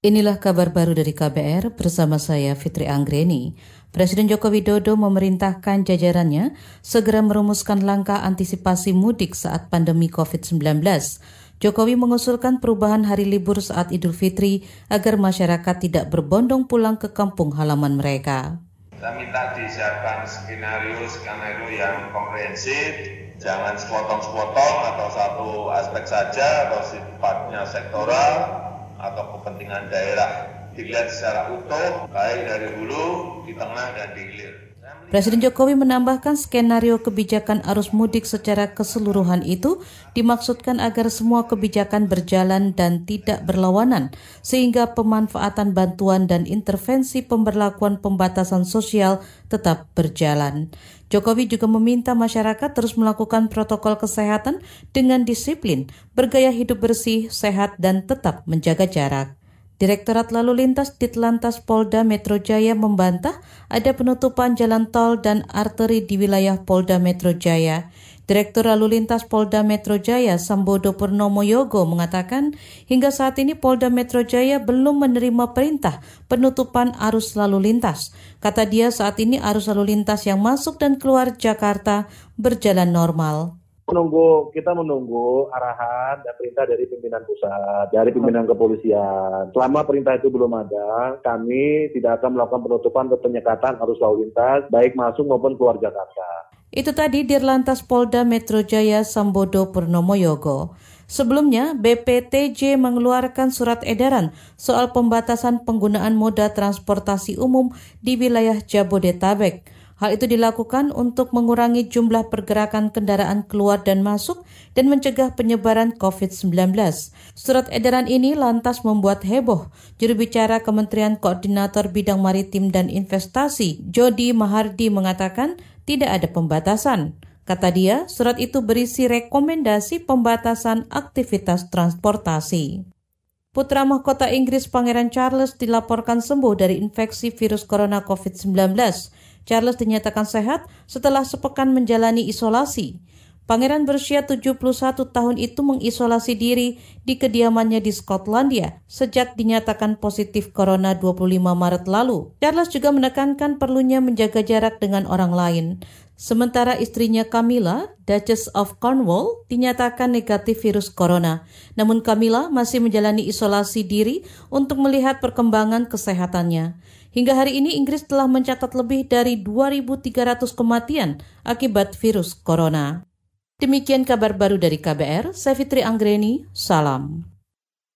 Inilah kabar baru dari KBR bersama saya Fitri Anggreni. Presiden Joko Widodo memerintahkan jajarannya segera merumuskan langkah antisipasi mudik saat pandemi COVID-19. Jokowi mengusulkan perubahan hari libur saat Idul Fitri agar masyarakat tidak berbondong pulang ke kampung halaman mereka. Kita minta disiapkan skenario-skenario yang komprehensif, jangan sepotong-sepotong atau satu aspek saja atau sifatnya sektoral, atau kepentingan daerah dilihat secara utuh baik dari hulu, di tengah dan di hilir. Presiden Jokowi menambahkan skenario kebijakan arus mudik secara keseluruhan itu dimaksudkan agar semua kebijakan berjalan dan tidak berlawanan, sehingga pemanfaatan bantuan dan intervensi pemberlakuan pembatasan sosial tetap berjalan. Jokowi juga meminta masyarakat terus melakukan protokol kesehatan dengan disiplin, bergaya hidup bersih, sehat, dan tetap menjaga jarak. Direktorat Lalu Lintas Ditlantas Polda Metro Jaya membantah ada penutupan jalan tol dan arteri di wilayah Polda Metro Jaya. Direktur Lalu Lintas Polda Metro Jaya Sambodo Purnomo Yogo mengatakan hingga saat ini Polda Metro Jaya belum menerima perintah penutupan arus lalu lintas. Kata dia saat ini arus lalu lintas yang masuk dan keluar Jakarta berjalan normal menunggu kita menunggu arahan dan perintah dari pimpinan pusat, dari pimpinan kepolisian. Selama perintah itu belum ada, kami tidak akan melakukan penutupan atau penyekatan arus lalu lintas baik masuk maupun keluar Jakarta. Itu tadi Dirlantas Polda Metro Jaya Sambodo Purnomo Yogo. Sebelumnya, BPTJ mengeluarkan surat edaran soal pembatasan penggunaan moda transportasi umum di wilayah Jabodetabek. Hal itu dilakukan untuk mengurangi jumlah pergerakan kendaraan keluar dan masuk dan mencegah penyebaran COVID-19. Surat edaran ini lantas membuat heboh. Juru bicara Kementerian Koordinator Bidang Maritim dan Investasi, Jody Mahardi mengatakan tidak ada pembatasan. Kata dia, surat itu berisi rekomendasi pembatasan aktivitas transportasi. Putra mahkota Inggris Pangeran Charles dilaporkan sembuh dari infeksi virus corona COVID-19. Charles dinyatakan sehat setelah sepekan menjalani isolasi. Pangeran berusia 71 tahun itu mengisolasi diri di kediamannya di Skotlandia sejak dinyatakan positif corona 25 Maret lalu. Charles juga menekankan perlunya menjaga jarak dengan orang lain. Sementara istrinya Camilla, Duchess of Cornwall, dinyatakan negatif virus corona. Namun Camilla masih menjalani isolasi diri untuk melihat perkembangan kesehatannya. Hingga hari ini Inggris telah mencatat lebih dari 2.300 kematian akibat virus corona. Demikian kabar baru dari KBR, saya Fitri Anggreni, salam.